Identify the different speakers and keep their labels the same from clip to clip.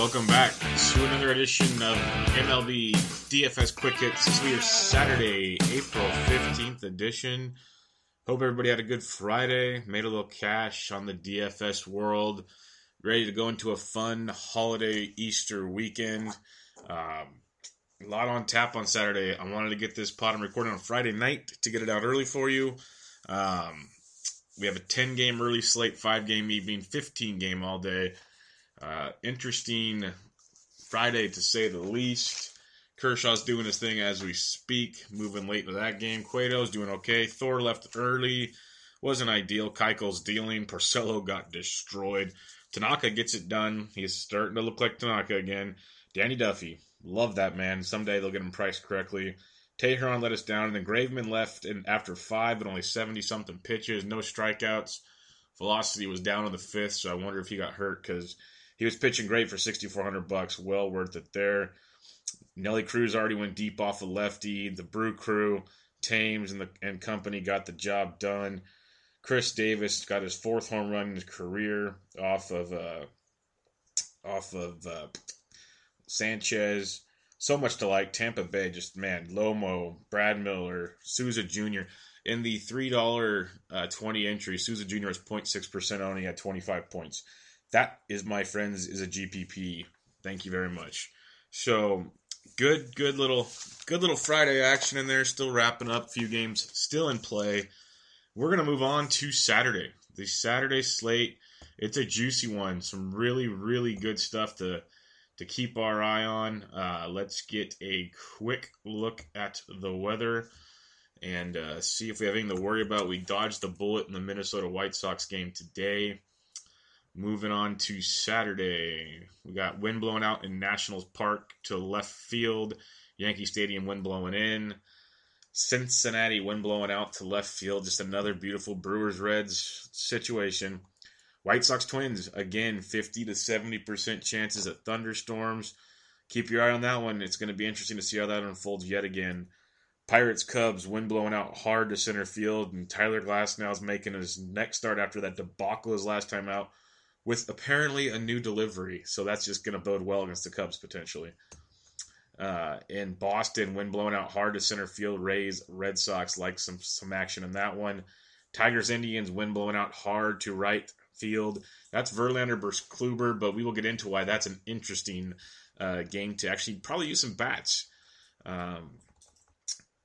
Speaker 1: Welcome back to another edition of MLB DFS Quick Hits. This be your Saturday, April 15th edition. Hope everybody had a good Friday, made a little cash on the DFS world, ready to go into a fun holiday Easter weekend. Um, a lot on tap on Saturday. I wanted to get this pod and recording on Friday night to get it out early for you. Um, we have a 10 game early slate, 5 game evening, 15 game all day. Uh, interesting Friday to say the least. Kershaw's doing his thing as we speak, moving late to that game. Cueto's doing okay. Thor left early, wasn't ideal. Keiko's dealing. Porcello got destroyed. Tanaka gets it done. He's starting to look like Tanaka again. Danny Duffy, love that man. Someday they'll get him priced correctly. Teheran let us down, and then Graveman left in after five, but only seventy something pitches, no strikeouts. Velocity was down in the fifth, so I wonder if he got hurt because he was pitching great for 6400 bucks well worth it there. Nelly cruz already went deep off the lefty the brew crew Thames and the and company got the job done. Chris davis got his fourth home run in his career off of uh off of uh, sanchez. So much to like. Tampa bay just man lomo brad miller souza jr in the three dollar uh, 20 entry souza jr is 0.6% only at 25 points that is my friends is a GPP. Thank you very much. So good, good little, good little Friday action in there. Still wrapping up. A few games still in play. We're gonna move on to Saturday. The Saturday slate. It's a juicy one. Some really, really good stuff to to keep our eye on. Uh, let's get a quick look at the weather and uh, see if we have anything to worry about. We dodged the bullet in the Minnesota White Sox game today. Moving on to Saturday, we got wind blowing out in Nationals Park to left field. Yankee Stadium wind blowing in. Cincinnati wind blowing out to left field. Just another beautiful Brewers Reds situation. White Sox Twins again, fifty to seventy percent chances at thunderstorms. Keep your eye on that one. It's going to be interesting to see how that unfolds yet again. Pirates Cubs wind blowing out hard to center field, and Tyler Glasnow is making his next start after that debacle his last time out with apparently a new delivery. So that's just going to bode well against the Cubs potentially. Uh, in Boston, wind blowing out hard to center field. Rays, Red Sox like some some action in that one. Tigers, Indians, wind blowing out hard to right field. That's Verlander versus Kluber, but we will get into why that's an interesting uh, game to actually probably use some bats. Um,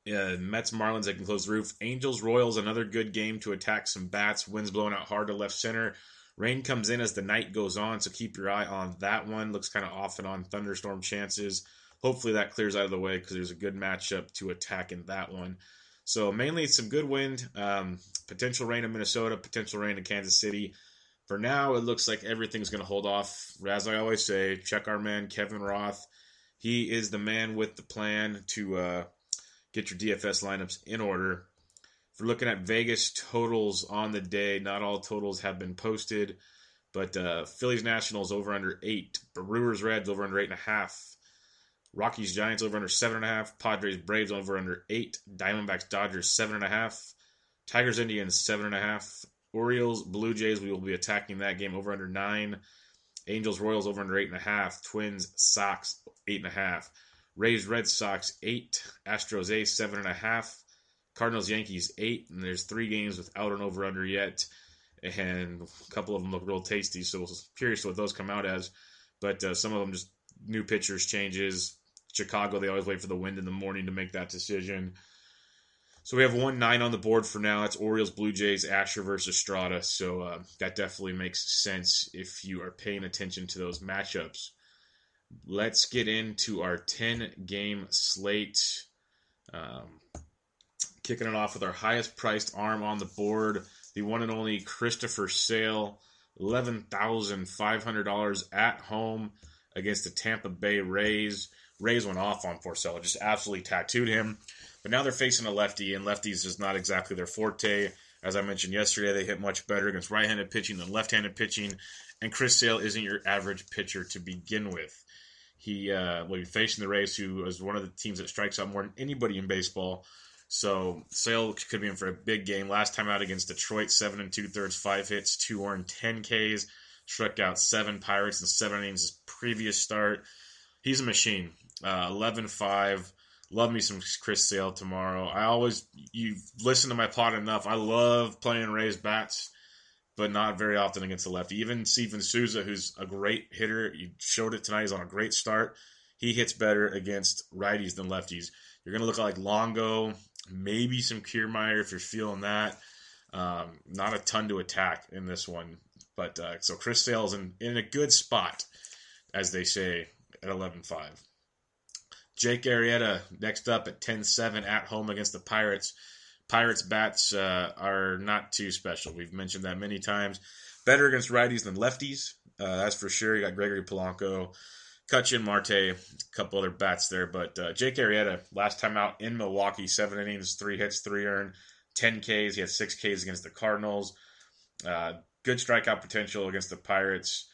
Speaker 1: uh, Mets, Marlins, they can close the roof. Angels, Royals, another good game to attack some bats. Winds blowing out hard to left center. Rain comes in as the night goes on, so keep your eye on that one. Looks kind of off and on thunderstorm chances. Hopefully that clears out of the way because there's a good matchup to attack in that one. So mainly some good wind, um, potential rain in Minnesota, potential rain in Kansas City. For now, it looks like everything's going to hold off. As I always say, check our man Kevin Roth. He is the man with the plan to uh, get your DFS lineups in order. We're looking at Vegas totals on the day, not all totals have been posted, but uh, Phillies Nationals over under eight, Brewers Reds over under eight and a half, Rockies Giants over under seven and a half. Padres Braves over under eight. Diamondbacks Dodgers seven and a half. Tigers Indians seven and a half. Orioles Blue Jays we will be attacking that game over under nine. Angels Royals over under eight and a half. Twins Sox eight and a half. Rays Red Sox eight. Astros A's seven and a half. Cardinals Yankees eight. And there's three games without an over under yet. And a couple of them look real tasty. So we're curious what those come out as. But uh, some of them just new pitchers changes. Chicago, they always wait for the wind in the morning to make that decision. So we have one nine on the board for now. It's Orioles, Blue Jays, Asher versus Estrada. So uh, that definitely makes sense if you are paying attention to those matchups. Let's get into our 10 game slate. Um, kicking it off with our highest priced arm on the board, the one and only Christopher Sale, $11,500 at home against the Tampa Bay Rays. Rays went off on Porcello, just absolutely tattooed him. But now they're facing a lefty, and lefties is not exactly their forte. As I mentioned yesterday, they hit much better against right handed pitching than left handed pitching. And Chris Sale isn't your average pitcher to begin with. He uh, will be facing the Rays, who is one of the teams that strikes out more than anybody in baseball. So Sale could be in for a big game. Last time out against Detroit, seven and two thirds, five hits, two earned, ten Ks. Struck out seven Pirates in seven innings his previous start. He's a machine. Uh, 11-5. Love me some Chris Sale tomorrow. I always you listen to my pod enough. I love playing Rays bats, but not very often against the lefty. Even Steven Souza, who's a great hitter, you showed it tonight. He's on a great start. He hits better against righties than lefties. You're gonna look like Longo, maybe some Kiermaier if you're feeling that. Um, not a ton to attack in this one, but uh, so Chris Sale's in, in a good spot, as they say at 11-5. Jake Arrieta next up at 10-7 at home against the Pirates. Pirates bats uh, are not too special. We've mentioned that many times. Better against righties than lefties. Uh, that's for sure. You got Gregory Polanco, Cutchin Marte, a couple other bats there. But uh, Jake Arrieta, last time out in Milwaukee, seven innings, three hits, three earned, 10 Ks. He had six Ks against the Cardinals. Uh, good strikeout potential against the Pirates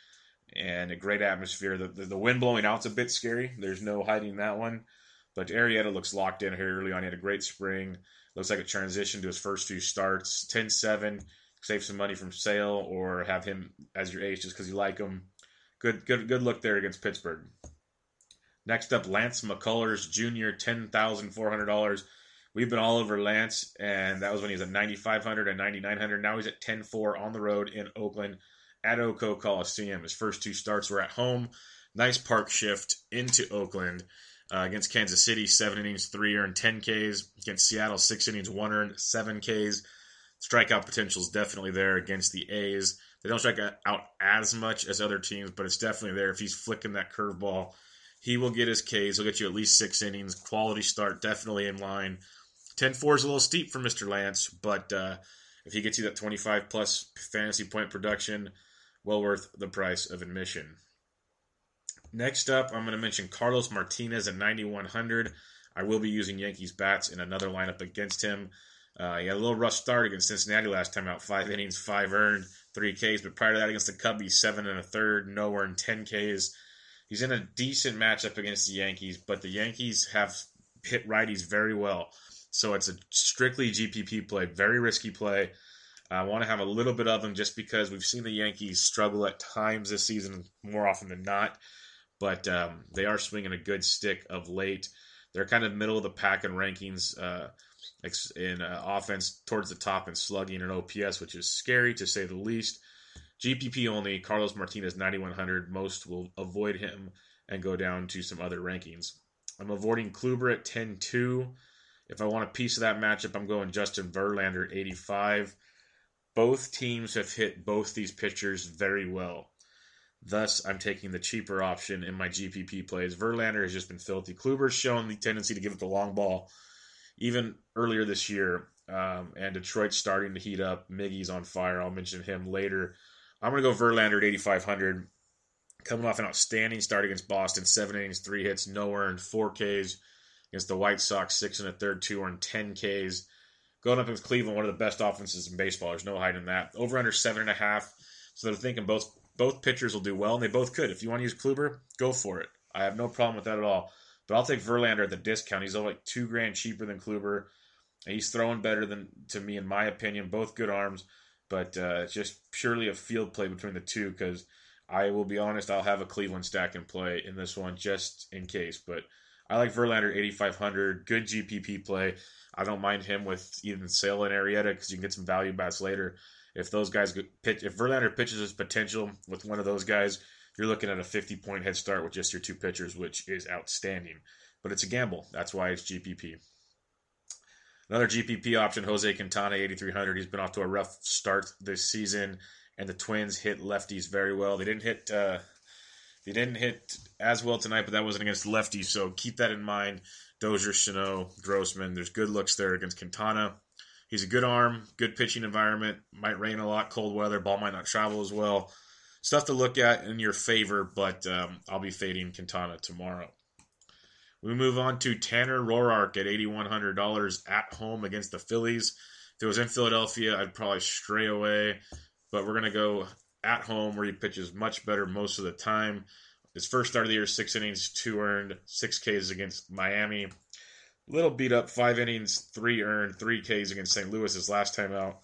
Speaker 1: and a great atmosphere. The, the, the wind blowing out's a bit scary. There's no hiding that one. But Arrieta looks locked in here early on. He had a great spring. Looks like a transition to his first few starts. 10 7, save some money from Sale or have him as your ace just because you like him. Good, good, good look there against Pittsburgh. Next up, Lance McCullers Jr., $10,400. We've been all over Lance, and that was when he was at 9,500 and 9,900. Now he's at 10-4 on the road in Oakland at O.co Coliseum. His first two starts were at home. Nice park shift into Oakland uh, against Kansas City, seven innings, three earned, 10 Ks. Against Seattle, six innings, one earned, seven Ks. Strikeout potential is definitely there against the A's. They don't strike out as much as other teams, but it's definitely there. If he's flicking that curveball, he will get his Ks. He'll get you at least six innings. Quality start, definitely in line. 10 4 is a little steep for Mr. Lance, but uh, if he gets you that 25 plus fantasy point production, well worth the price of admission. Next up, I'm going to mention Carlos Martinez at 9,100. I will be using Yankees bats in another lineup against him. Uh, he had a little rough start against Cincinnati last time out. Five innings, five earned, three Ks. But prior to that, against the Cubbies, seven and a third, no earned, ten Ks. He's in a decent matchup against the Yankees, but the Yankees have hit righties very well. So it's a strictly GPP play, very risky play. I want to have a little bit of them just because we've seen the Yankees struggle at times this season more often than not. But um, they are swinging a good stick of late. They're kind of middle of the pack in rankings uh, in uh, offense towards the top and slugging and OPS, which is scary to say the least. GPP only, Carlos Martinez 9100. Most will avoid him and go down to some other rankings. I'm avoiding Kluber at 10 2. If I want a piece of that matchup, I'm going Justin Verlander 85. Both teams have hit both these pitchers very well. Thus, I'm taking the cheaper option in my GPP plays. Verlander has just been filthy. Kluber's shown the tendency to give it the long ball even earlier this year. Um, and Detroit's starting to heat up. Miggy's on fire. I'll mention him later. I'm going to go Verlander at 8,500. Coming off an outstanding start against Boston, seven innings, three hits, no earned, four Ks. Against the White Sox, six and a third, two earned, 10 Ks. Going up against Cleveland, one of the best offenses in baseball. There's no hiding that. Over under seven and a half. So they're thinking both both pitchers will do well, and they both could. If you want to use Kluber, go for it. I have no problem with that at all. But I'll take Verlander at the discount. He's like two grand cheaper than Kluber. He's throwing better than to me, in my opinion. Both good arms, but uh, it's just purely a field play between the two. Because I will be honest, I'll have a Cleveland stack in play in this one just in case. But I like Verlander 8,500. Good GPP play. I don't mind him with even Sale and Arrieta because you can get some value bats later. If those guys pitch, if Verlander pitches his potential with one of those guys, you're looking at a 50 point head start with just your two pitchers, which is outstanding. But it's a gamble. That's why it's GPP. Another GPP option, Jose Quintana, 8,300. He's been off to a rough start this season, and the Twins hit lefties very well. They didn't hit. Uh, they didn't hit as well tonight, but that wasn't against lefties, so keep that in mind. Dozier, Sano, Grossman. There's good looks there against Quintana. He's a good arm, good pitching environment. Might rain a lot, cold weather, ball might not travel as well. Stuff to look at in your favor, but um, I'll be fading Quintana tomorrow. We move on to Tanner Roark at $8,100 at home against the Phillies. If it was in Philadelphia, I'd probably stray away, but we're going to go at home where he pitches much better most of the time. His first start of the year, six innings, two earned, six Ks against Miami. Little beat up, five innings, three earned, three Ks against St. Louis his last time out.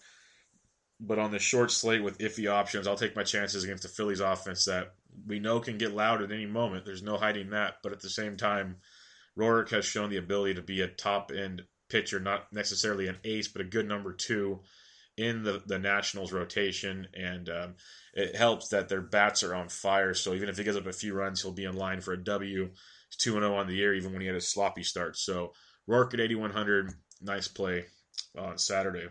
Speaker 1: But on the short slate with iffy options, I'll take my chances against the Phillies offense that we know can get loud at any moment. There's no hiding that. But at the same time, Roark has shown the ability to be a top end pitcher, not necessarily an ace, but a good number two in the, the Nationals rotation. And um, it helps that their bats are on fire. So even if he gives up a few runs, he'll be in line for a W. He's 2 0 on the year, even when he had a sloppy start. So Roark at 8,100, nice play on Saturday.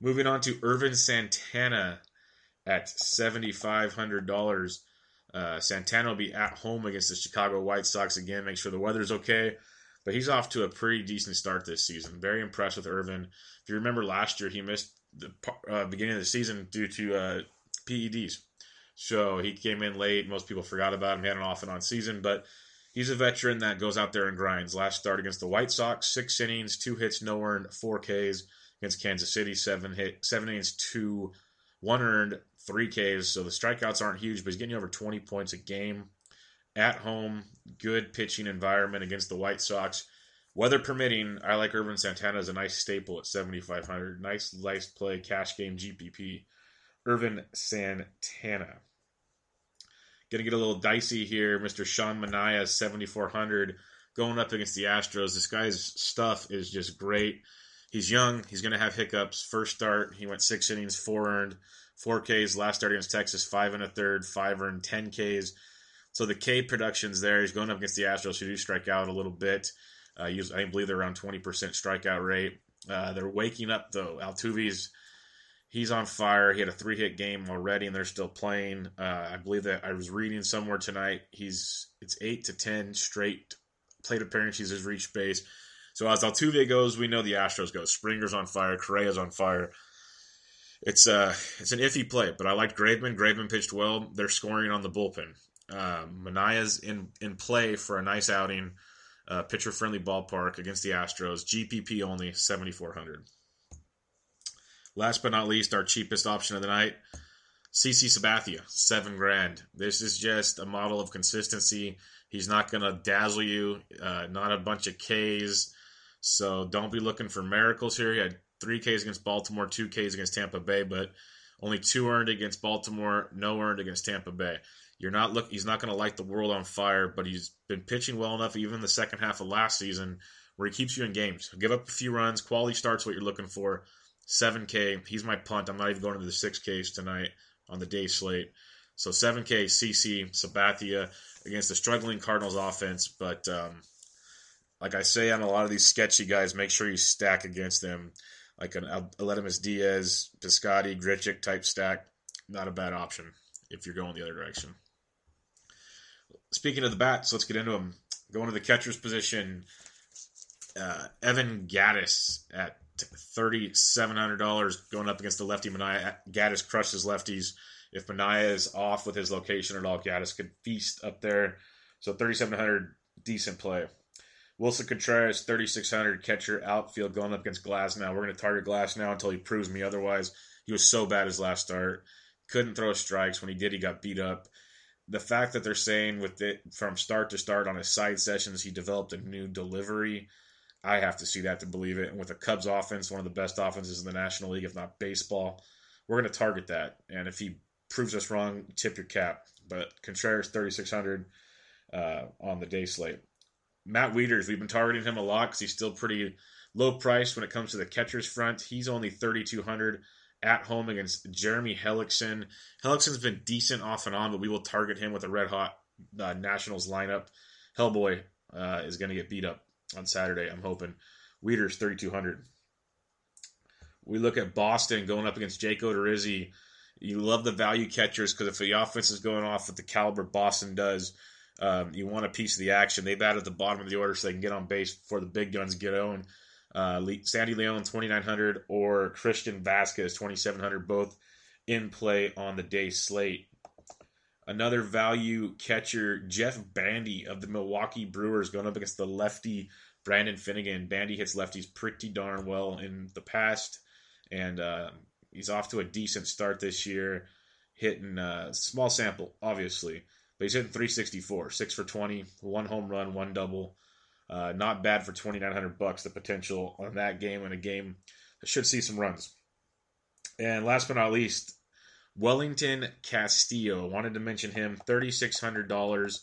Speaker 1: Moving on to Ervin Santana at $7,500. Uh, Santana will be at home against the Chicago White Sox again. Make sure the weather's okay. But he's off to a pretty decent start this season. Very impressed with Ervin. If you remember last year, he missed the uh, beginning of the season due to uh, PEDs. So he came in late. Most people forgot about him. He had an off and on season, but he's a veteran that goes out there and grinds. Last start against the White Sox, six innings, two hits, no earned, four Ks. Against Kansas City, seven hit, seven innings, two, one earned, three Ks. So the strikeouts aren't huge, but he's getting over 20 points a game. At home, good pitching environment against the White Sox. Weather permitting, I like Ervin Santana as a nice staple at 7,500. Nice, nice play, cash game GPP. Ervin Santana. Gonna get a little dicey here. Mr. Sean Manaea, 7,400, going up against the Astros. This guy's stuff is just great. He's young. He's gonna have hiccups. First start, he went six innings, four earned, four Ks. Last start against Texas, five and a third, five earned, ten Ks. So the K production's there. He's going up against the Astros, who do strike out a little bit. Uh, I believe they're around 20% strikeout rate. Uh, they're waking up though. Altuve's he's on fire. He had a three hit game already, and they're still playing. Uh, I believe that I was reading somewhere tonight. He's it's eight to ten straight plate appearances has reached base. So as Altuve goes, we know the Astros go. Springer's on fire. Correa's on fire. It's uh it's an iffy play, but I liked Graveman. Graveman pitched well. They're scoring on the bullpen. Uh, Manaea's in in play for a nice outing. Uh, pitcher friendly ballpark against the Astros. GPP only 7,400. Last but not least, our cheapest option of the night, CC Sabathia, seven grand. This is just a model of consistency. He's not going to dazzle you, uh, not a bunch of Ks. So don't be looking for miracles here. He had three Ks against Baltimore, two Ks against Tampa Bay, but only two earned against Baltimore, no earned against Tampa Bay. You're not look. He's not going to light the world on fire, but he's been pitching well enough, even in the second half of last season, where he keeps you in games. He'll give up a few runs, quality starts, what you're looking for. 7K. He's my punt. I'm not even going to the 6Ks tonight on the day slate. So 7K, CC, Sabathia against the struggling Cardinals offense. But um, like I say on a lot of these sketchy guys, make sure you stack against them. Like an Aledmys Diaz, Piscotty, Grichuk type stack. Not a bad option if you're going the other direction. Speaking of the bats, let's get into them. Going to the catcher's position, uh, Evan Gattis at $3,700 going up against the lefty Manaea. Gattis crushes lefties. If Manaea is off with his location at all, Gattis could feast up there. So 3,700, decent play. Willson Contreras, 3,600 catcher outfield going up against Glasnow. We're going to target Glasnow until he proves me otherwise. He was so bad his last start. Couldn't throw strikes. When he did, he got beat up. the fact that they're saying with it from start to start on his side sessions, he developed a new delivery. I have to see that to believe it. And with the Cubs offense, one of the best offenses in the National League, if not baseball, we're going to target that. And if he proves us wrong, tip your cap. But Contreras, 3,600 uh, on the day slate. Matt Wieters, we've been targeting him a lot because he's still pretty low price when it comes to the catcher's front. He's only 3,200 at home against Jeremy Hellickson. Hellickson's been decent off and on, but we will target him with a red hot uh, Nationals lineup. Hellboy uh, is going to get beat up on Saturday, I'm hoping. Wieters, 3,200. We look at Boston going up against Jake Odorizzi. You love the value catchers because if the offense is going off with the caliber Boston does, um, you want a piece of the action. They've added the bottom of the order so they can get on base before the big guns get on. Uh, Sandy Leon 2900 or Christian Vazquez, 2700, both in play on the day slate. Another value catcher, Jett Bandy of the Milwaukee Brewers, going up against the lefty Brandon Finnegan. Bandy hits lefties pretty darn well in the past, and uh, he's off to a decent start this year, hitting a uh, small sample, obviously, but he's hitting 364, six for 20, one home run, one double. Uh, not bad for 2900 bucks. The potential on that game and a game that should see some runs. And last but not least, Wellington Castillo. Wanted to mention him. $3,600.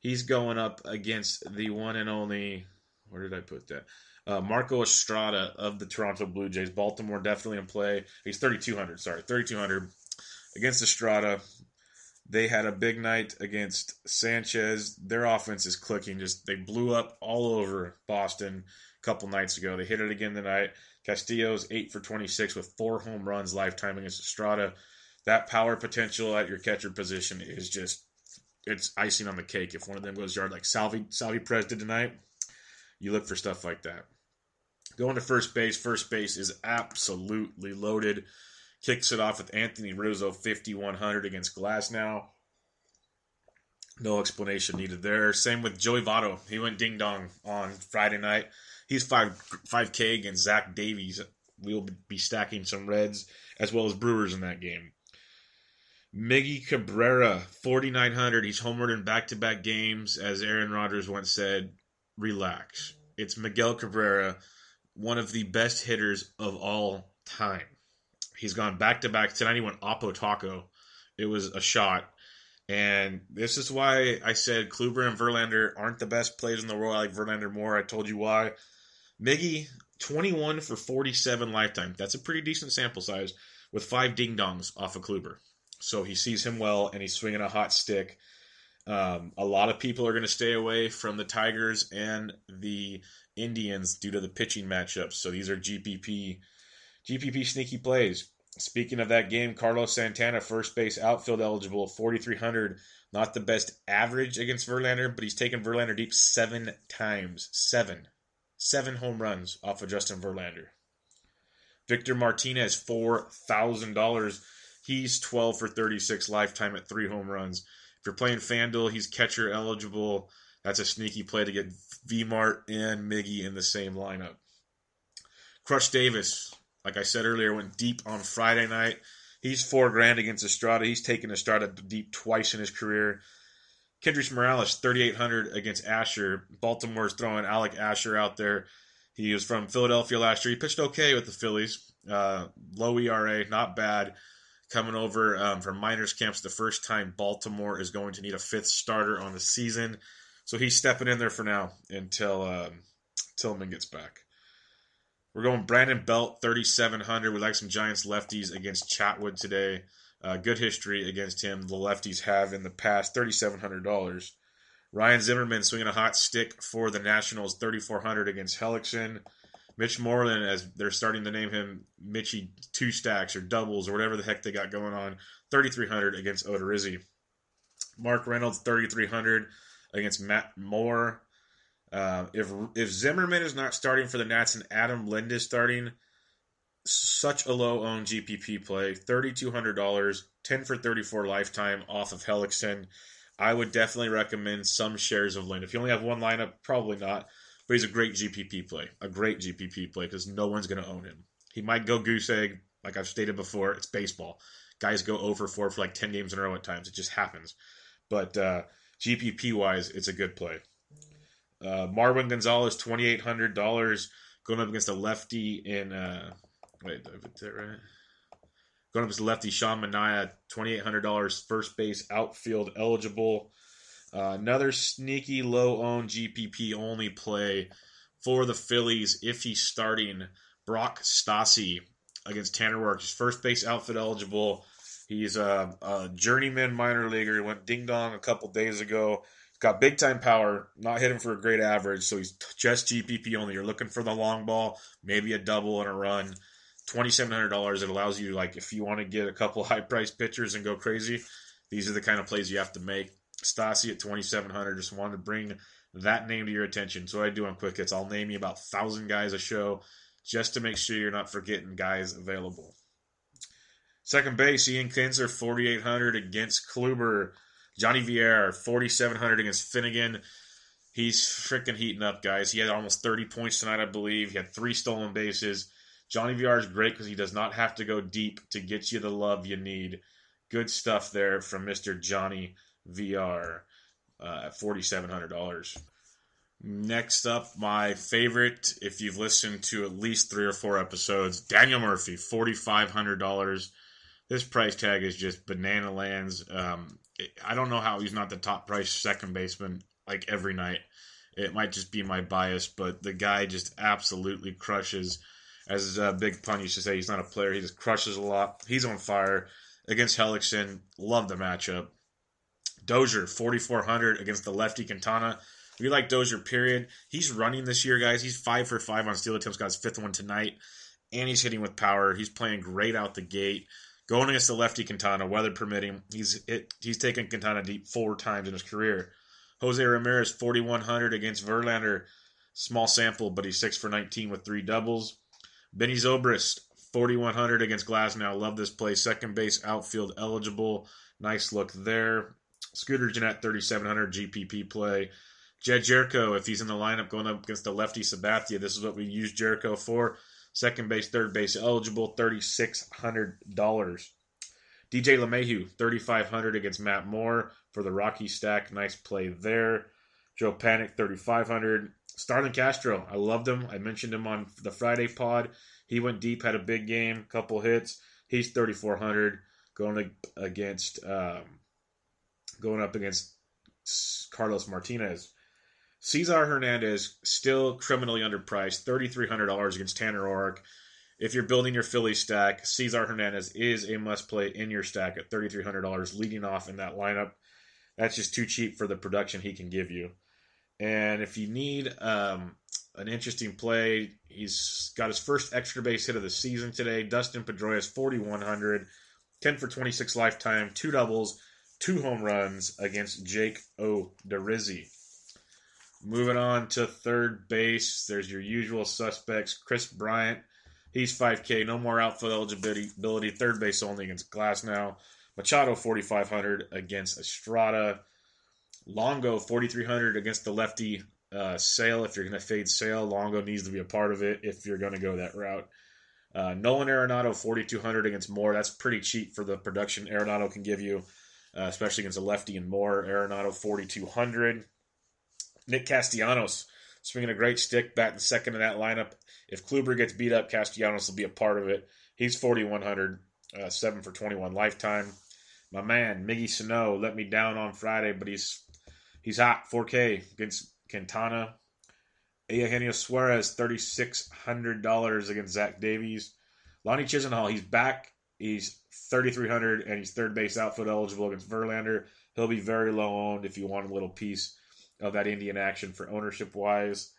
Speaker 1: He's going up against the one and only. Where did I put that? Uh, Marco Estrada of the Toronto Blue Jays. Baltimore definitely in play. He's 3,200. Sorry, 3,200 against Estrada. They had a big night against Sanchez. Their offense is clicking. Just they blew up all over Boston a couple nights ago. They hit it again tonight. Castillo's eight for 26 with four home runs lifetime against Estrada. That power potential at your catcher position is just it's icing on the cake. If one of them goes yard like Salvi Salvi Perez did tonight, you look for stuff like that. Going to first base. First base is absolutely loaded. Kicks it off with Anthony Rizzo, 5,100 against Glasnow. No explanation needed there. Same with Joey Votto. He went ding dong on Friday night. He's 5 5K against Zach Davies. We'll be stacking some Reds as well as Brewers in that game. Miggy Cabrera, 4,900. He's homered in back to back games. As Aaron Rodgers once said, relax. It's Miguel Cabrera, one of the best hitters of all time. He's gone back to back. Tonight he went Oppo Taco. It was a shot. And this is why I said Kluber and Verlander aren't the best players in the world. I like Verlander more. I told you why. Miggy, 21 for 47 lifetime. That's a pretty decent sample size with five ding dongs off of Kluber. So he sees him well and he's swinging a hot stick. Um, a lot of people are going to stay away from the Tigers and the Indians due to the pitching matchups. So these are GPP GPP sneaky plays. Speaking of that game, Carlos Santana, first base outfield eligible, 4,300. Not the best average against Verlander, but he's taken Verlander deep seven times. Seven. Seven home runs off of Justin Verlander. Victor Martinez, $4,000. He's 12 for 36 lifetime at three home runs. If you're playing FanDuel, he's catcher eligible. That's a sneaky play to get VMart and Miggy in the same lineup. Crush Davis, like I said earlier, went deep on Friday night. He's four grand against Estrada. He's taken Estrada deep twice in his career. Kendrys Morales, 3,800 against Asher. Baltimore's throwing Alec Asher out there. He was from Philadelphia last year. He pitched okay with the Phillies. Uh, low ERA, not bad. Coming over um, from minors camps the first time Baltimore is going to need a fifth starter on the season. So he's stepping in there for now until um, Tillman gets back. We're going Brandon Belt, 3,700. We like some Giants lefties against Chatwood today. Uh, good history against him. The lefties have in the past, $3,700. Ryan Zimmerman swinging a hot stick for the Nationals, 3,400 against Hellickson. Mitch Moreland, as they're starting to name him Mitchy two stacks or doubles or whatever the heck they got going on, 3,300 against Odorizzi. Mark Reynolds, 3,300 against Matt Moore. Uh, if if Zimmerman is not starting for the Nats and Adam Lind is starting, such a low owned GPP play, thirty two hundred dollars, ten for thirty four lifetime off of Hellickson. I would definitely recommend some shares of Lind. If you only have one lineup, probably not, but he's a great GPP play, a great GPP play because no one's going to own him. He might go goose egg, like I've stated before. It's baseball. Guys go over four for like ten games in a row at times. It just happens. but uh, GPP wise, it's a good play. Uh, Marwin Gonzalez, twenty eight hundred dollars, going up against a lefty in. Uh, wait, did I put that right? Going up against lefty Sean Manaea, twenty eight hundred dollars, first base outfield eligible. Uh, another sneaky low owned GPP only play for the Phillies if he's starting Brock Stassi against Tanner Roark. His first base outfit eligible. He's a, a journeyman minor leaguer. He went ding dong a couple days ago. Got big time power, not hitting for a great average, so he's just GPP only. You're looking for the long ball, maybe a double and a run. Twenty seven hundred dollars. It allows you like if you want to get a couple high priced pitchers and go crazy. These are the kind of plays you have to make. Stassi at twenty seven hundred. Just wanted to bring that name to your attention. So I do on quick hits. I'll name you about thousand guys a show just to make sure you're not forgetting guys available. Second base, Ian Kinsler, 4,800 against Kluber. Johnny Villar, 4,700 against Finnegan. He's freaking heating up, guys. He had almost 30 points tonight, I believe. He had three stolen bases. Johnny Villar is great because he does not have to go deep to get you the love you need. Good stuff there from Mr. Johnny Villar uh, at $4,700. Next up, my favorite, if you've listened to at least three or four episodes, Daniel Murphy, $4,500. This price tag is just banana lands. Um, I don't know how he's not the top price second baseman like every night. It might just be my bias, but the guy just absolutely crushes. As uh, Big Pun used to say, he's not a player. He just crushes a lot. He's on fire against Hellickson. Love the matchup. Dozier, 4,400 against the lefty Quintana. We like Dozier, period. He's running this year, guys. He's five for five on steal attempts. Got his fifth one tonight. And he's hitting with power. He's playing great out the gate. Going against the lefty Quintana, weather permitting, he's it, he's taken Quintana deep four times in his career. Jose Ramirez, 4,100 against Verlander. Small sample, but he's 6 for 19 with three doubles. Benny Zobrist, 4,100 against Glasnow. Love this play. Second base outfield eligible. Nice look there. Scooter Gennett, 3,700 GPP play. Jed Gyorko, if he's in the lineup going up against the lefty Sabathia, this is what we use Gyorko for. Second base, third base eligible, $3,600. DJ LeMahieu, 3500 against Matt Moore for the Rocky stack. Nice play there. Joe Panik, 3500 Starlin Castro, I loved him. I mentioned him on the Friday pod. He went deep, had a big game, couple hits. He's 3400 going against um, going up against Carlos Martinez. Cesar Hernandez still criminally underpriced, thirty three hundred dollars against Tanner Roark. If you're building your Philly stack, Cesar Hernandez is a must play in your stack at thirty three hundred dollars, leading off in that lineup. That's just too cheap for the production he can give you. And if you need um, an interesting play, he's got his first extra base hit of the season today. Dustin Pedroia, 4,100, 10 for 26 lifetime, two doubles, two home runs against Jake Odorizzi. Moving on to third base, there's your usual suspects. Chris Bryant, he's 5K, no more outfield eligibility. Third base only against Glasnow. Machado 4,500 against Estrada. Longo 4,300 against the lefty uh, Sale. If you're going to fade Sale, Longo needs to be a part of it if you're going to go that route. Uh, Nolan Arenado 4,200 against Moore. That's pretty cheap for the production Arenado can give you, uh, especially against a lefty and Moore. Arenado 4,200. Nick Castellanos swinging a great stick back in the second in that lineup. If Kluber gets beat up, Castellanos will be a part of it. He's 4,100, uh, 7 for 21 lifetime. My man, Miggy Sano, let me down on Friday, but he's he's hot. 4K against Quintana. Eugenio Suarez, $3,600 against Zach Davies. Lonnie Chisenhall, he's back. He's 3,300 and he's third base outfield eligible against Verlander. He'll be very low owned if you want a little piece of that Indian action for ownership wise.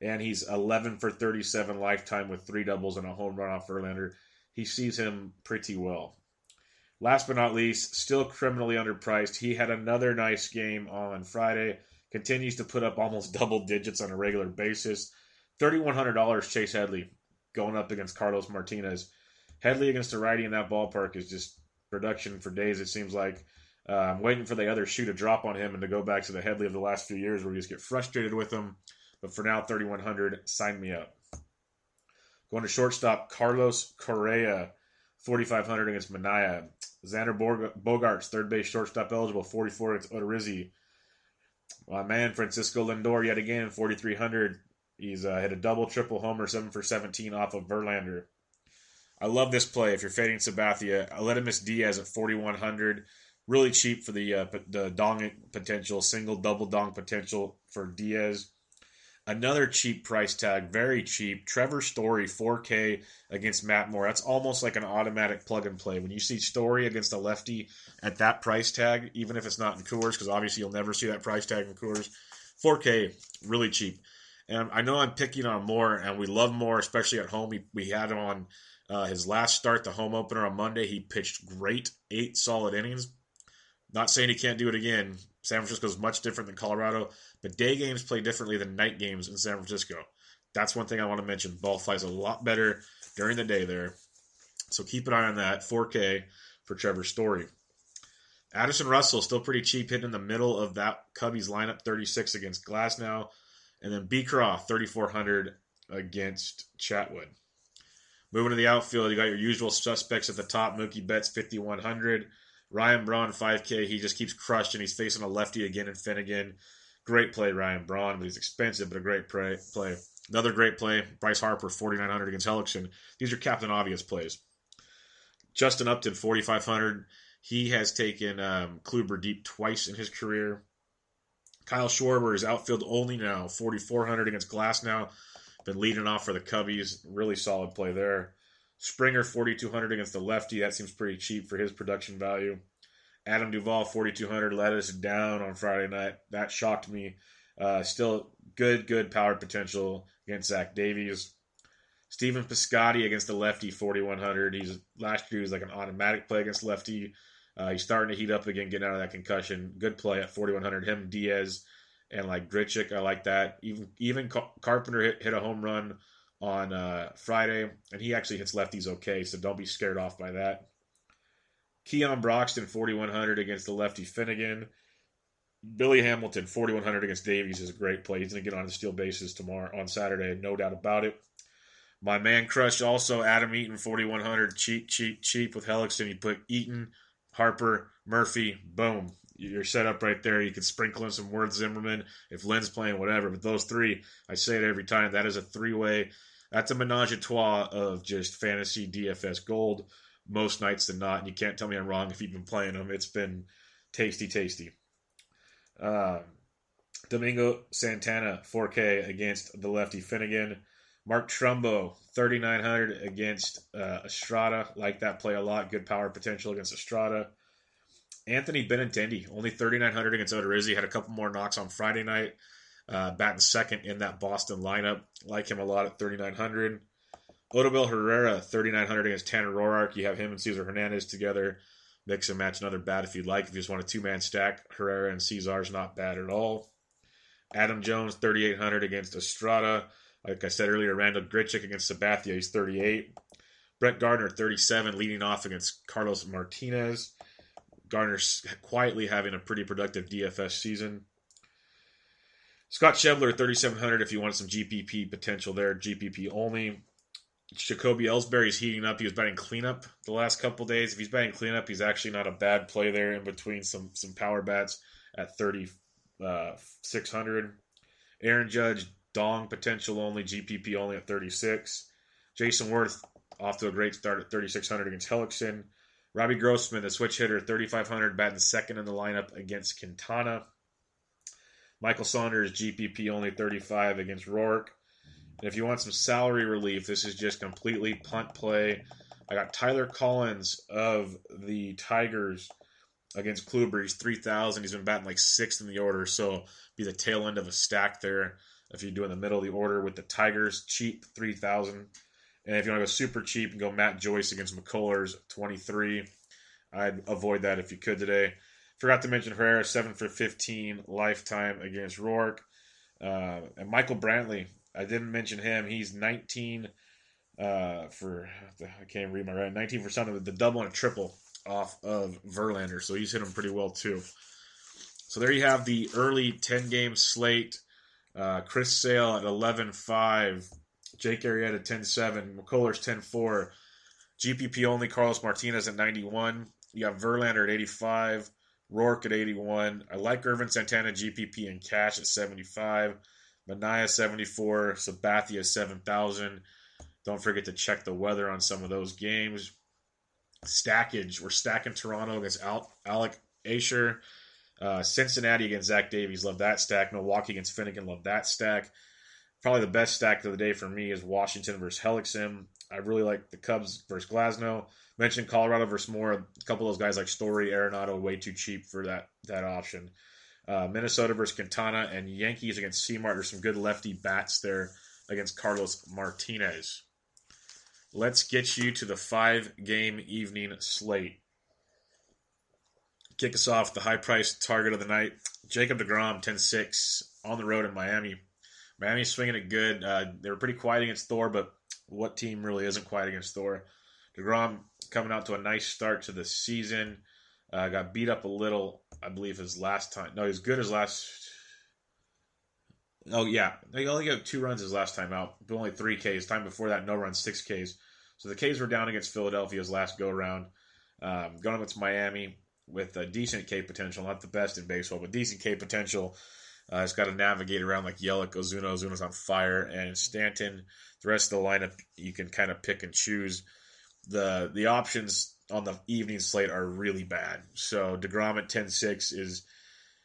Speaker 1: And he's 11 for 37 lifetime with three doubles and a home run off Verlander. He sees him pretty well. Last but not least, still criminally underpriced. He had another nice game on Friday. Continues to put up almost double digits on a regular basis. $3,100 Chase Headley going up against Carlos Martinez. Headley against a righty in that ballpark is just production for days, it seems like. Uh, I'm waiting for the other shoe to drop on him and to go back to the Headley of the last few years where we just get frustrated with him. But for now, 3,100, sign me up. Going to shortstop, Carlos Correa, 4,500 against Manaea. Xander Bogaerts, third base shortstop eligible, 44 against Odorizzi. My man, Francisco Lindor, yet again, 4,300. He's uh, hit a double, triple homer, 7 for 17 off of Verlander. I love this play if you're fading Sabathia. Aledmys Diaz at 4,100. Really cheap for the uh, the dong potential, single, double dong potential for Diaz. Another cheap price tag, very cheap. Trevor Story, 4K against Matt Moore. That's almost like an automatic plug and play. When you see Story against a lefty at that price tag, even if it's not in Coors, because obviously you'll never see that price tag in Coors, 4K, really cheap. And I know I'm picking on Moore, and we love Moore, especially at home. We, we had him on uh, his last start, the home opener on Monday. He pitched great, eight solid innings. Not saying he can't do it again. San Francisco is much different than Colorado, but day games play differently than night games in San Francisco. That's one thing I want to mention. Ball flies a lot better during the day there. So keep an eye on that. 4K for Trevor Story. Addison Russell still pretty cheap, hitting in the middle of that Cubbies lineup, 36 against Glasnow. And then Beecroft, 3,400 against Chatwood. Moving to the outfield, you got your usual suspects at the top. Mookie Betts, 5,100. Ryan Braun, 5K. He just keeps crushed, and he's facing a lefty again in Finnegan. Great play, Ryan Braun, but he's expensive, but a great play. Another great play, Bryce Harper, 4,900 against Hellickson. These are Captain Obvious plays. Justin Upton, 4,500. He has taken um, Kluber deep twice in his career. Kyle Schwarber is outfield only now, 4,400 against Glasnow. Been leading off for the Cubbies. Really solid play there. Springer 4200 against the lefty. That seems pretty cheap for his production value. Adam Duvall 4200 let us down on Friday night. That shocked me. Uh, still good, good power potential against Zach Davies. Stephen Piscotty against the lefty 4100. He's last year he was like an automatic play against lefty. Uh, he's starting to heat up again, getting out of that concussion. Good play at 4100. Him Diaz and like Grichuk, I like that. Even even Carpenter hit, hit a home run on uh, Friday, and he actually hits lefties okay, so don't be scared off by that. Keon Broxton, 4,100 against the lefty Finnegan. Billy Hamilton, 4,100 against Davies is a great play. He's going to get on the steel bases tomorrow on Saturday, no doubt about it. My man crush also Adam Eaton, 4,100, cheap, cheap, cheap with Hellickson. You put Eaton, Harper, Murphy, boom. You're set up right there. You can sprinkle in some Werth Zimmerman if Lind's playing, whatever. But those three, I say it every time, that is a three way that's a menage a trois of just fantasy DFS gold most nights than not. And you can't tell me I'm wrong if you've been playing them. It's been tasty, tasty. Uh, Domingo Santana, 4K against the lefty Finnegan. Mark Trumbo, 3,900 against uh, Estrada. Like that play a lot. Good power potential against Estrada. Anthony Benintendi, only 3,900 against Odorizzi. Had a couple more knocks on Friday night uh, batting second in that Boston lineup. Like him a lot at 3,900. Odubel Herrera, 3,900 against Tanner Roark. You have him and Cesar Hernandez together. Mix and match another bat if you'd like. If you just want a two man stack, Herrera and Cesar's not bad at all. Adam Jones, 3,800 against Estrada. Like I said earlier, Randall Grichuk against Sabathia, he's 38. Brett Gardner, 37, leading off against Carlos Martinez. Gardner's quietly having a pretty productive DFS season. Scott Schebler, 3,700 if you want some GPP potential there, GPP only. Jacoby Ellsbury is heating up. He was batting cleanup the last couple days. If he's batting cleanup, he's actually not a bad play there in between some some power bats at 3,600. Uh, Aaron Judge, Dong potential only, GPP only at 36. Jason Werth off to a great start at 3,600 against Hellickson. Robbie Grossman, the switch hitter, 3,500, batting second in the lineup against Quintana. Michael Saunders, GPP only 35 against Roark. And if you want some salary relief, this is just completely punt play. I got Tyler Collins of the Tigers against Kluber. He's 3,000. He's been batting like sixth in the order, so be the tail end of a stack there if you do in the middle of the order with the Tigers. Cheap, 3,000. And if you want to go super cheap and go Matt Joyce against McCullers, 23. I'd avoid that if you could today. Forgot to mention Herrera, 7 for 15 lifetime against Roark. Uh, and Michael Brantley, I didn't mention him. He's 19 uh, for, I can't read my right, 19 for something the double and a triple off of Verlander. So he's hit him pretty well too. So there you have the early 10 game slate. Uh, Chris Sale at 11 5. Jake Arrieta 10 7. McCullers 10 4. GPP only Carlos Martinez at 91. You got Verlander at 85, Roark at 81. I like Ervin Santana, GPP, and cash at 75. Manaea 74, Sabathia 7,000. Don't forget to check the weather on some of those games. Stackage, we're stacking Toronto against Al- Alec Asher. Uh, Cincinnati against Zach Davies, love that stack. Milwaukee against Finnegan, love that stack. Probably the best stack of the day for me is Washington versus Hellickson. I really like the Cubs versus Glasnow. Mentioned Colorado versus Moore. A couple of those guys like Story, Arenado, way too cheap for that that option. Uh, Minnesota versus Quintana and Yankees against Seamart. There's some good lefty bats there against Carlos Martinez. Let's get you to the five game evening slate. Kick us off the high price target of the night. Jacob DeGrom, 10 6, on the road in Miami. Miami's swinging it good. Uh, they were pretty quiet against Thor, but what team really isn't quiet against Thor? DeGrom coming out to a nice start to the season. Uh, got beat up a little, I believe, his last time. No, he was good his last. Oh, yeah. He only got two runs his last time out, but only three Ks. Time before that, no runs, six Ks. So the Ks were down against Philadelphia's last go around. Um, going against Miami with a decent K potential, not the best in baseball, but decent K potential. Uh, it's got to navigate around like Yelich, Ozuna. Ozuna's on fire, and Stanton. The rest of the lineup, you can kind of pick and choose. The The options on the evening slate are really bad. So Degrom at 10-6 is,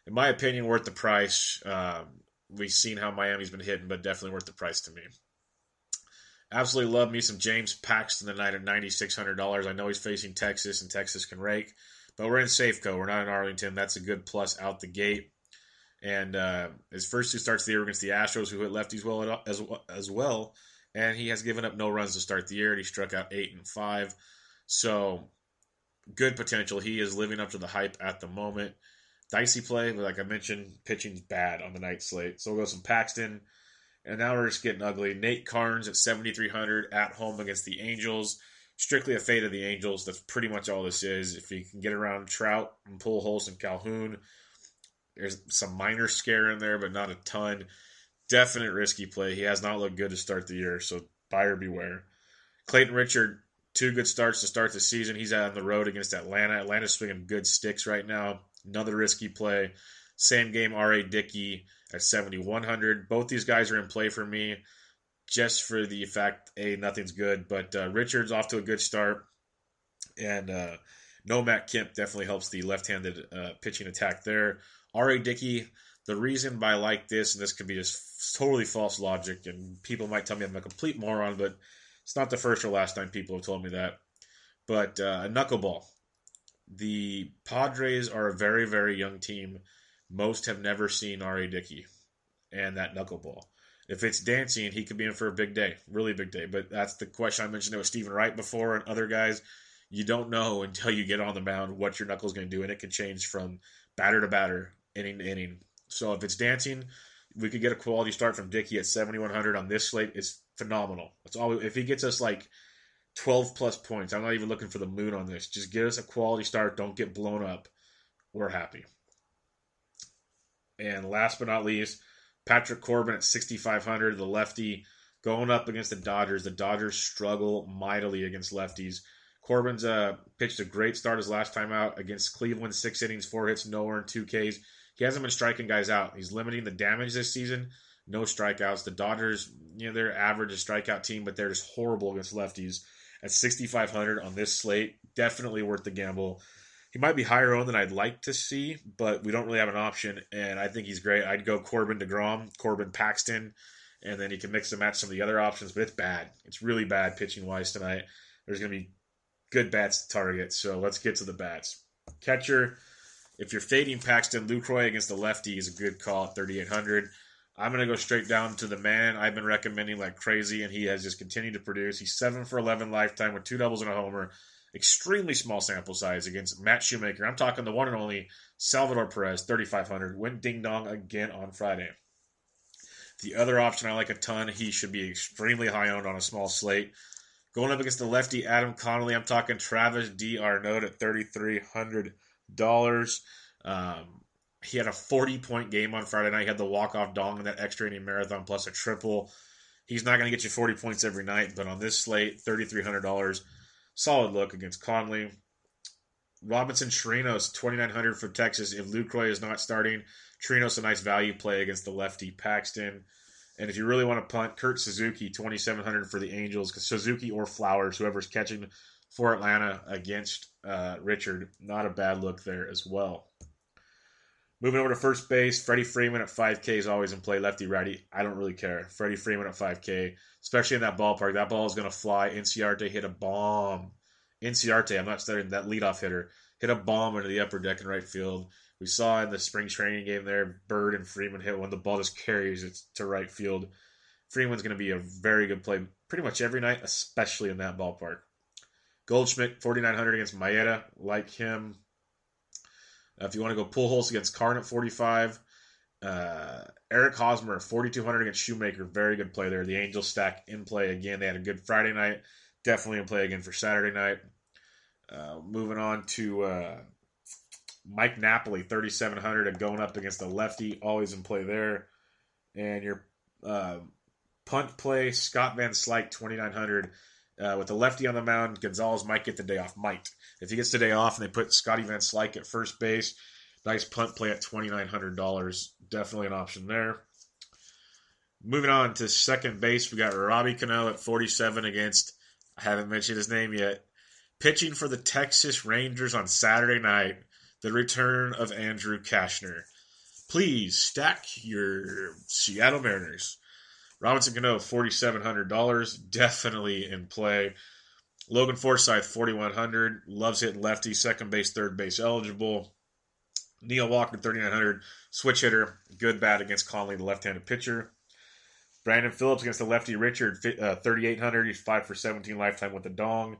Speaker 1: in my opinion, worth the price. Um, we've seen how Miami's been hitting, but definitely worth the price to me. Absolutely love me some James Paxton tonight at ninety six hundred dollars. I know he's facing Texas, and Texas can rake, but we're in Safeco. We're not in Arlington. That's a good plus out the gate. And uh, his first two starts of the year against the Astros, who hit lefties well as as well, and he has given up no runs to start the year. He struck out eight and five, so good potential. He is living up to the hype at the moment. Dicey play, but like I mentioned, pitching's bad on the night slate. So we'll go some Paxton. And now we're just getting ugly. Nate Karns at 7,300 at home against the Angels. Strictly a fate of the Angels. That's pretty much all this is. If you can get around Trout and Pujols and Calhoun, there's some minor scare in there, but not a ton. Definite risky play. He has not looked good to start the year, so buyer beware. Clayton Richard, two good starts to start the season. He's out on the road against Atlanta. Atlanta's swinging good sticks right now. Another risky play. Same game, R.A. Dickey at 7,100. Both these guys are in play for me just for the fact, A, nothing's good. But uh, Richard's off to a good start. And uh, no Matt Kemp definitely helps the left handed uh, pitching attack there. R.A. Dickey, the reason why I like this, and this could be just totally false logic, and people might tell me I'm a complete moron, but it's not the first or last time people have told me that. But uh, a knuckleball. The Padres are a very, very young team most have never seen R.A. Dickey and that knuckleball. If it's dancing, he could be in for a big day, really big day. But that's the question I mentioned it with Stephen Wright before and other guys. You don't know until you get on the mound what your knuckle's going to do, and it can change from batter to batter, inning to inning. So if it's dancing, we could get a quality start from Dickey at 7,100 on this slate. It's phenomenal. That's all. If he gets us like 12 plus points, I'm not even looking for the moon on this. Just get us a quality start. Don't get blown up. We're happy. And last but not least, Patrick Corbin at 6,500, the lefty, going up against the Dodgers. The Dodgers struggle mightily against lefties. Corbin's uh, pitched a great start his last time out against Cleveland, six innings, four hits, nowhere, and two Ks. He hasn't been striking guys out. He's limiting the damage this season. No strikeouts. The Dodgers, you know, they're average strikeout team, but they're just horrible against lefties. At 6,500 on this slate, definitely worth the gamble he might be higher owned than I'd like to see, but we don't really have an option, and I think he's great. I'd go Corbin DeGrom, Corbin Paxton, and then he can mix and match some of the other options, but it's bad. It's really bad pitching wise tonight. There's going to be good bats to target, so let's get to the bats. Catcher, if you're fading Paxton, Lucroy against the lefty is a good call at 3,800. I'm going to go straight down to the man I've been recommending like crazy, and he has just continued to produce. He's 7 for 11 lifetime with two doubles and a homer extremely small sample size against Matt Shoemaker. I'm talking the one and only Salvador Perez, 3,500. Went ding dong again on Friday. The other option I like a ton, he should be extremely high owned on a small slate. Going up against the lefty Adam Conley, I'm talking Travis d'Arnaud at $3,300. Um, he had a 40 point game on Friday night. He had the walk off dong in that extra inning marathon plus a triple. He's not going to get you 40 points every night, but on this slate, $3,300 solid look against Conley. Robinson Chirinos, 2,900 for Texas. If Lucroy is not starting, Chirinos a nice value play against the lefty Paxton. And if you really want to punt, Kurt Suzuki, 2,700 for the Angels. Suzuki or Flowers, whoever's catching for Atlanta against uh, Richard, not a bad look there as well. Moving over to first base, Freddie Freeman at 5K is always in play, lefty righty. I don't really care. Freddie Freeman at 5K, especially in that ballpark. That ball is going to fly. Inciarte hit a bomb. Inciarte, I'm not studying that leadoff hitter, hit a bomb into the upper deck in right field. We saw in the spring training game there, Bird and Freeman hit one. the ball just carries it to right field. Freeman's going to be a very good play pretty much every night, especially in that ballpark. Goldschmidt, 4,900 against Maeda. Like him. Uh, if you want to go Pujols against Karn at 45. Uh, Eric Hosmer, 4,200 against Shoemaker. Very good play there. The Angels stack in play again. They had a good Friday night. Definitely in play again for Saturday night. Uh, moving on to uh, Mike Napoli, 3,700 and going up against the lefty. Always in play there. And your uh, punt play, Scott Van Slyke, 2,900. Uh, with the lefty on the mound, Gonzalez might get the day off. Might. If he gets the day off and they put Scotty Van Slyke at first base, nice punt play at $2,900. Definitely an option there. Moving on to second base, we got Robbie Cano at 47 against, I haven't mentioned his name yet, pitching for the Texas Rangers on Saturday night, the return of Andrew Cashner. Please stack your Seattle Mariners. Robinson Cano, $4,700. Definitely in play. Logan Forsythe, 4,100. Loves hitting lefty, second base, third base eligible. Neil Walker, 3,900. Switch hitter. Good bat against Conley, the left handed pitcher. Brandon Phillips against the lefty Richard, uh, 3,800. He's 5 for 17 lifetime with the dong.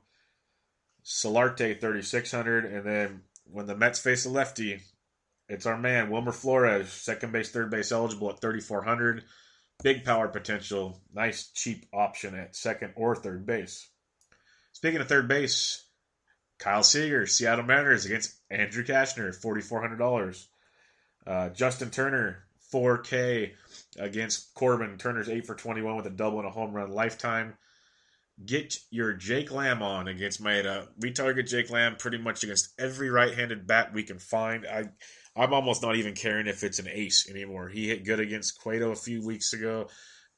Speaker 1: Solarte, 3,600. And then when the Mets face a lefty, it's our man, Wilmer Flores, second base, third base eligible at 3,400. Big power potential. Nice cheap option at second or third base. Speaking of third base, Kyle Seager, Seattle Mariners against Andrew Cashner, $4,400. Uh, Justin Turner, 4K against Corbin. Turner's 8 for 21 with a double and a home run lifetime. Get your Jake Lamb on against Maeda. We target Jake Lamb pretty much against every right handed bat we can find. I I'm almost not even caring if it's an ace anymore. He hit good against Cueto a few weeks ago.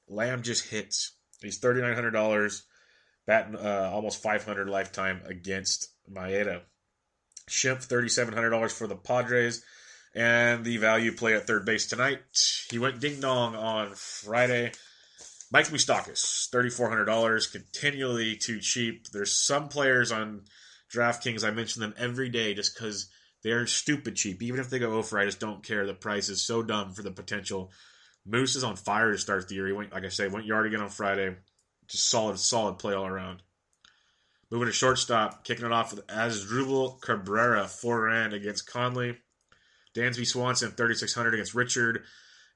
Speaker 1: Lamb just hits. He's thirty nine hundred dollars, batting uh, almost five hundred lifetime against Maeda. Schimpf thirty seven hundred dollars for the Padres, and the value play at third base tonight. He went ding dong on Friday. Mike Moustakas, thirty four hundred dollars, continually too cheap. There's some players on DraftKings I mention them every day just because they're stupid cheap. Even if they go over, I just don't care. The price is so dumb for the potential. Moose is on fire to start the year. He went, like I say, went yard again on Friday. Just solid, solid play all around. Moving to shortstop, kicking it off with Asdrubal Cabrera, four rand against Conley. Dansby Swanson, 3,600 against Richard.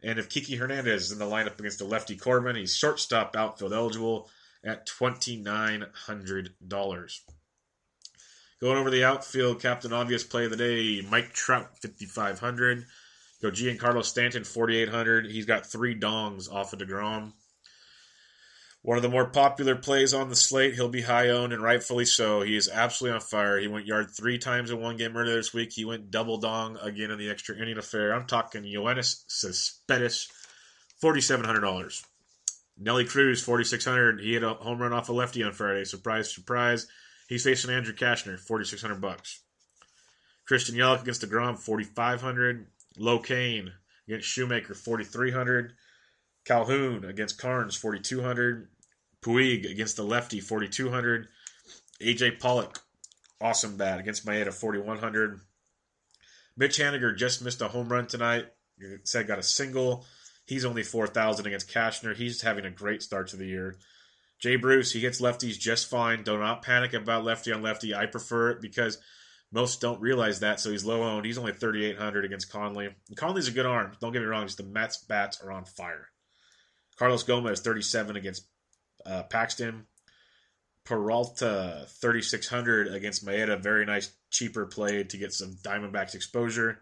Speaker 1: And if Kiki Hernandez is in the lineup against the lefty Corbin, he's shortstop outfield eligible at $2,900. Going over the outfield, Captain Obvious play of the day, Mike Trout, 5,500. Go Giancarlo Stanton, 4,800. He's got three dongs off of DeGrom. One of the more popular plays on the slate. He'll be high owned, and rightfully so. He is absolutely on fire. He went yard three times in one game earlier this week. He went double dong again in the extra inning affair. I'm talking Yoenis Cespedes, $4,700. Nelly Cruz, 4,600. He hit a home run off a lefty on Friday. Surprise, surprise. He's facing Andrew Cashner, forty six hundred bucks. Christian Yelich against Degrom, forty five hundred. Lo Cain against Shoemaker, forty three hundred. Calhoun against Karns, forty two hundred. Puig against the lefty, forty two hundred. AJ Pollock, awesome bat against Maeda, forty one hundred. Mitch Haniger just missed a home run tonight. Said got a single. He's only four thousand against Kashner. He's having a great start to the year. Jay Bruce, he hits lefties just fine. Do not panic about lefty on lefty. I prefer it because most don't realize that, so he's low owned. He's only 3,800 against Conley. And Conley's a good arm. Don't get me wrong, just the Mets bats are on fire. Carlos Gomez, 37 against uh, Paxton. Peralta, 3,600 against Maeda. Very nice, cheaper play to get some Diamondbacks exposure.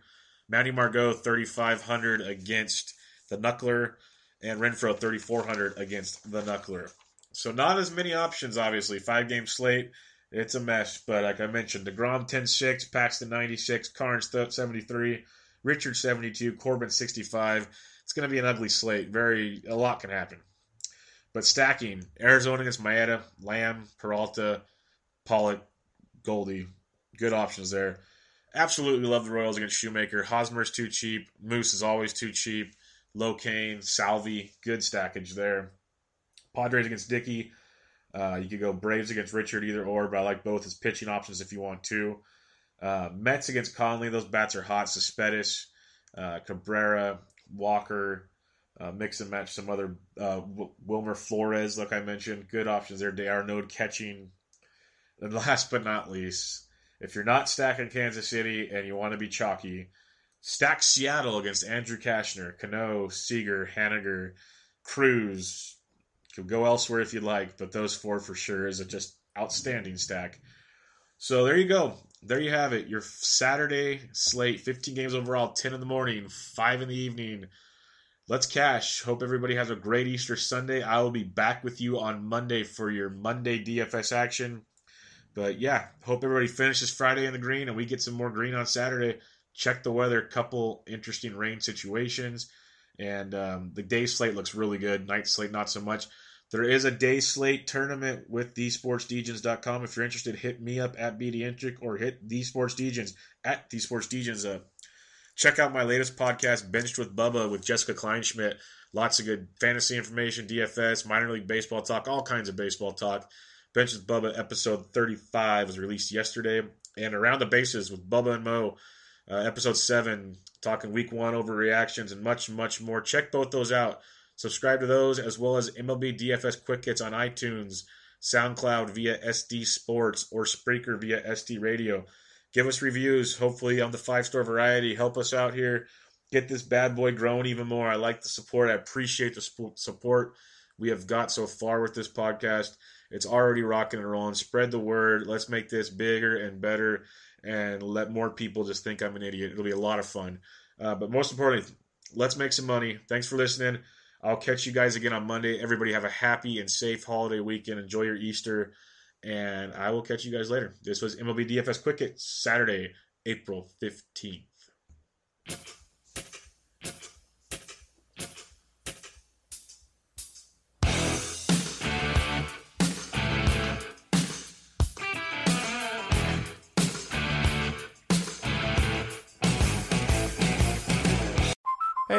Speaker 1: Manny Margot, 3,500 against the Knuckler. And Renfroe, 3,400 against the Knuckler. So not as many options, obviously. Five game slate. It's a mess. But like I mentioned, DeGrom 10 6, Paxton 96, Karns 73, Richard 72, Corbin 65. It's going to be an ugly slate. Very, a lot can happen. But stacking Arizona against Maeda, Lamb, Peralta, Pollock, Goldie. Good options there. Absolutely love the Royals against Shoemaker. Hosmer's too cheap. Moose is always too cheap. Locane, Salvi, good stackage there. Padres against Dickey. Uh, you could go Braves against Richard, either or, but I like both as pitching options if you want to. Uh, Mets against Conley. Those bats are hot. Cespedes, uh, Cabrera, Walker, uh, mix and match some other uh, Wilmer Flores, like I mentioned. Good options there. d'Arnaud catching. And last but not least, if you're not stacking Kansas City and you want to be chalky, stack Seattle against Andrew Cashner, Cano, Seager, Haniger, Cruz. Could go elsewhere if you'd like, but those four for sure is a just outstanding stack. So there you go. There you have it. Your Saturday slate, 15 games overall, 10 in the morning, 5 in the evening. Let's cash. Hope everybody has a great Easter Sunday. I will be back with you on Monday for your Monday DFS action. But yeah, hope everybody finishes Friday in the green and we get some more green on Saturday. Check the weather, couple interesting rain situations. And um, the day slate looks really good. Night slate, not so much. There is a day slate tournament with thesportsdegens.com. If you're interested, hit me up at BDentric or hit thesportsdegens at thesportsdegens. Uh, check out my latest podcast, Benched with Bubba with Jessica Kleinschmidt. Lots of good fantasy information, DFS, minor league baseball talk, all kinds of baseball talk. Benched with Bubba episode 35 was released yesterday. And Around the Bases with Bubba and Mo, uh, episode 7, talking week one overreactions and much, much more. Check both those out. Subscribe to those as well as MLB DFS Quick Hits on iTunes, SoundCloud via SD Sports, or Spreaker via SD Radio. Give us reviews, hopefully on the five star variety. Help us out here. Get this bad boy growing even more. I like the support. I appreciate the support we have got so far with this podcast. It's already rocking and rolling. Spread the word. Let's make this bigger and better and let more people just think I'm an idiot. It'll be a lot of fun. Uh, but most importantly, let's make some money. Thanks for listening. I'll catch you guys again on Monday. Everybody have a happy and safe holiday weekend. Enjoy your Easter. And I will catch you guys later. This was MLB DFS Quick Hit, Saturday, April 15th.